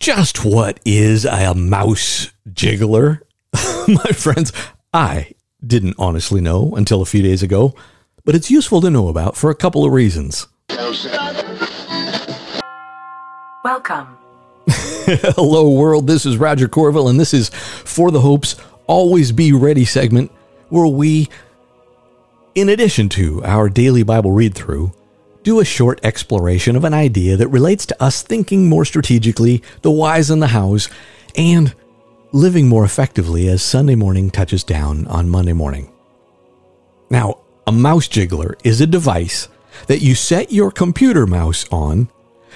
Just what is a mouse jiggler? My friends, I didn't honestly know until a few days ago, but it's useful to know about for a couple of reasons. Welcome. Hello, world. This is Roger Courville, and this is For the Hopes Always Be Ready segment, where we, in addition to our daily Bible read through, do a short exploration of an idea that relates to us thinking more strategically, the whys and the hows, and living more effectively as Sunday morning touches down on Monday morning. Now, a mouse jiggler is a device that you set your computer mouse on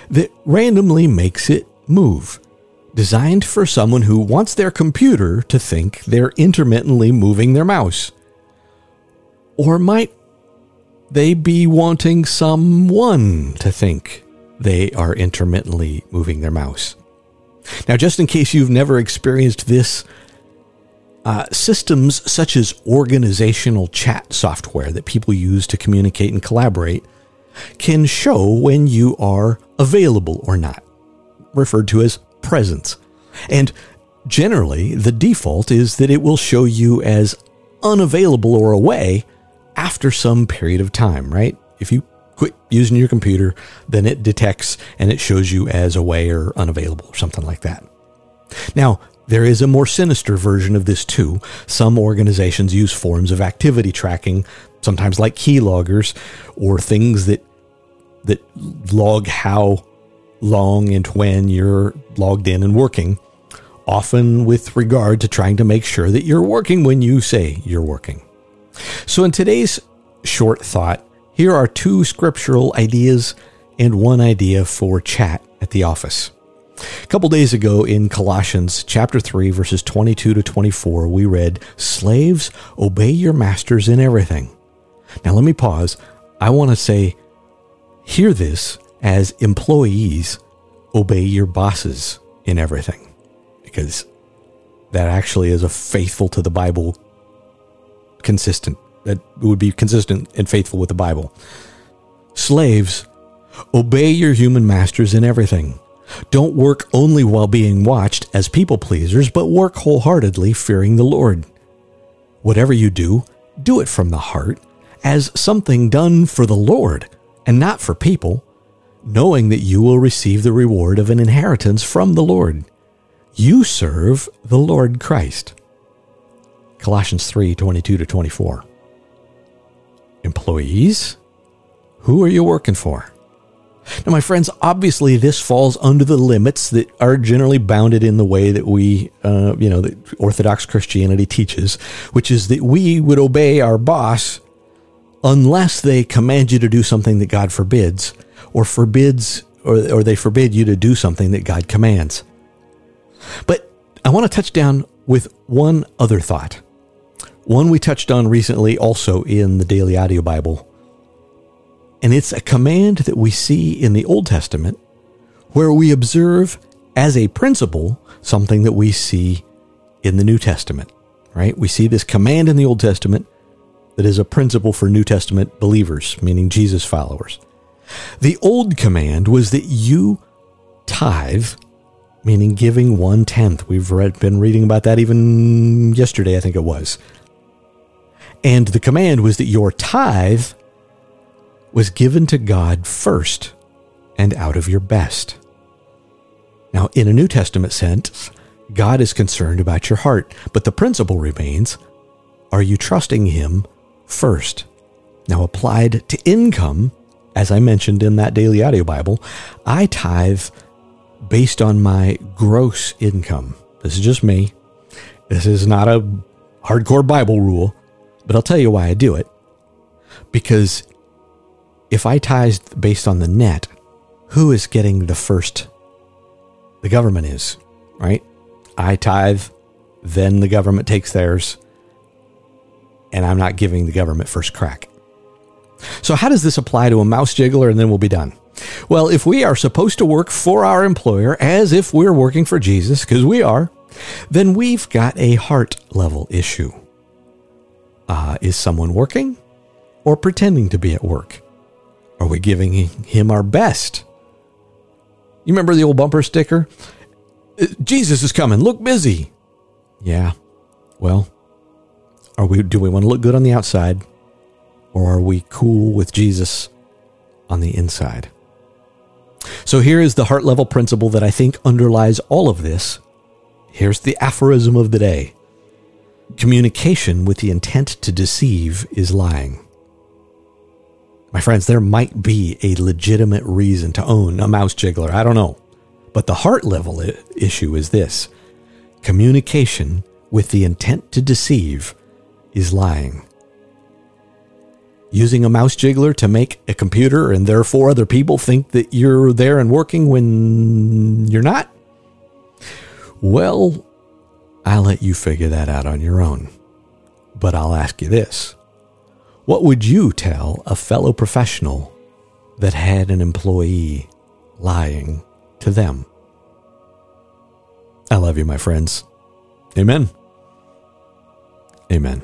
that randomly makes it move, designed for someone who wants their computer to think they're intermittently moving their mouse. Or might they be wanting someone to think they are intermittently moving their mouse. Now, just in case you've never experienced this, uh, systems such as organizational chat software that people use to communicate and collaborate can show when you are available or not, referred to as presence. And generally, the default is that it will show you as unavailable or away after some period of time, right? If you quit using your computer, then it detects and it shows you as away or unavailable or something like that. Now, there is a more sinister version of this too. Some organizations use forms of activity tracking, sometimes like keyloggers or things that that log how long and when you're logged in and working, often with regard to trying to make sure that you're working when you say you're working. So, in today's short thought, here are two scriptural ideas and one idea for chat at the office. A couple days ago in Colossians chapter 3 verses 22 to 24 we read slaves obey your masters in everything. Now let me pause. I want to say hear this as employees obey your bosses in everything because that actually is a faithful to the Bible consistent, that would be consistent and faithful with the Bible. Slaves, obey your human masters in everything. Don't work only while being watched as people pleasers, but work wholeheartedly, fearing the Lord. Whatever you do, do it from the heart, as something done for the Lord, and not for people, knowing that you will receive the reward of an inheritance from the Lord. You serve the Lord Christ. Colossians 3 22 to 24. Employees? Who are you working for? Now, my friends, obviously, this falls under the limits that are generally bounded in the way that we, uh, you know, that Orthodox Christianity teaches, which is that we would obey our boss unless they command you to do something that God forbids, or forbids, or, or they forbid you to do something that God commands. But I want to touch down with one other thought. One we touched on recently also in the Daily Audio Bible. And it's a command that we see in the Old Testament where we observe as a principle something that we see in the New Testament, right? We see this command in the Old Testament that is a principle for New Testament believers, meaning Jesus followers. The old command was that you tithe, meaning giving one tenth. We've read, been reading about that even yesterday, I think it was. And the command was that your tithe was given to God first and out of your best. Now, in a New Testament sense, God is concerned about your heart, but the principle remains are you trusting Him first? Now, applied to income, as I mentioned in that daily audio Bible, I tithe based on my gross income. This is just me. This is not a hardcore Bible rule. But I'll tell you why I do it. Because if I tithe based on the net, who is getting the first? The government is, right? I tithe, then the government takes theirs, and I'm not giving the government first crack. So, how does this apply to a mouse jiggler? And then we'll be done. Well, if we are supposed to work for our employer as if we're working for Jesus, because we are, then we've got a heart level issue. Uh, is someone working or pretending to be at work? Are we giving him our best? You remember the old bumper sticker? Uh, Jesus is coming. Look busy. Yeah. Well, are we do we want to look good on the outside or are we cool with Jesus on the inside? So here is the heart level principle that I think underlies all of this. Here's the aphorism of the day. Communication with the intent to deceive is lying. My friends, there might be a legitimate reason to own a mouse jiggler. I don't know. But the heart level issue is this communication with the intent to deceive is lying. Using a mouse jiggler to make a computer and therefore other people think that you're there and working when you're not? Well, I'll let you figure that out on your own. But I'll ask you this what would you tell a fellow professional that had an employee lying to them? I love you, my friends. Amen. Amen.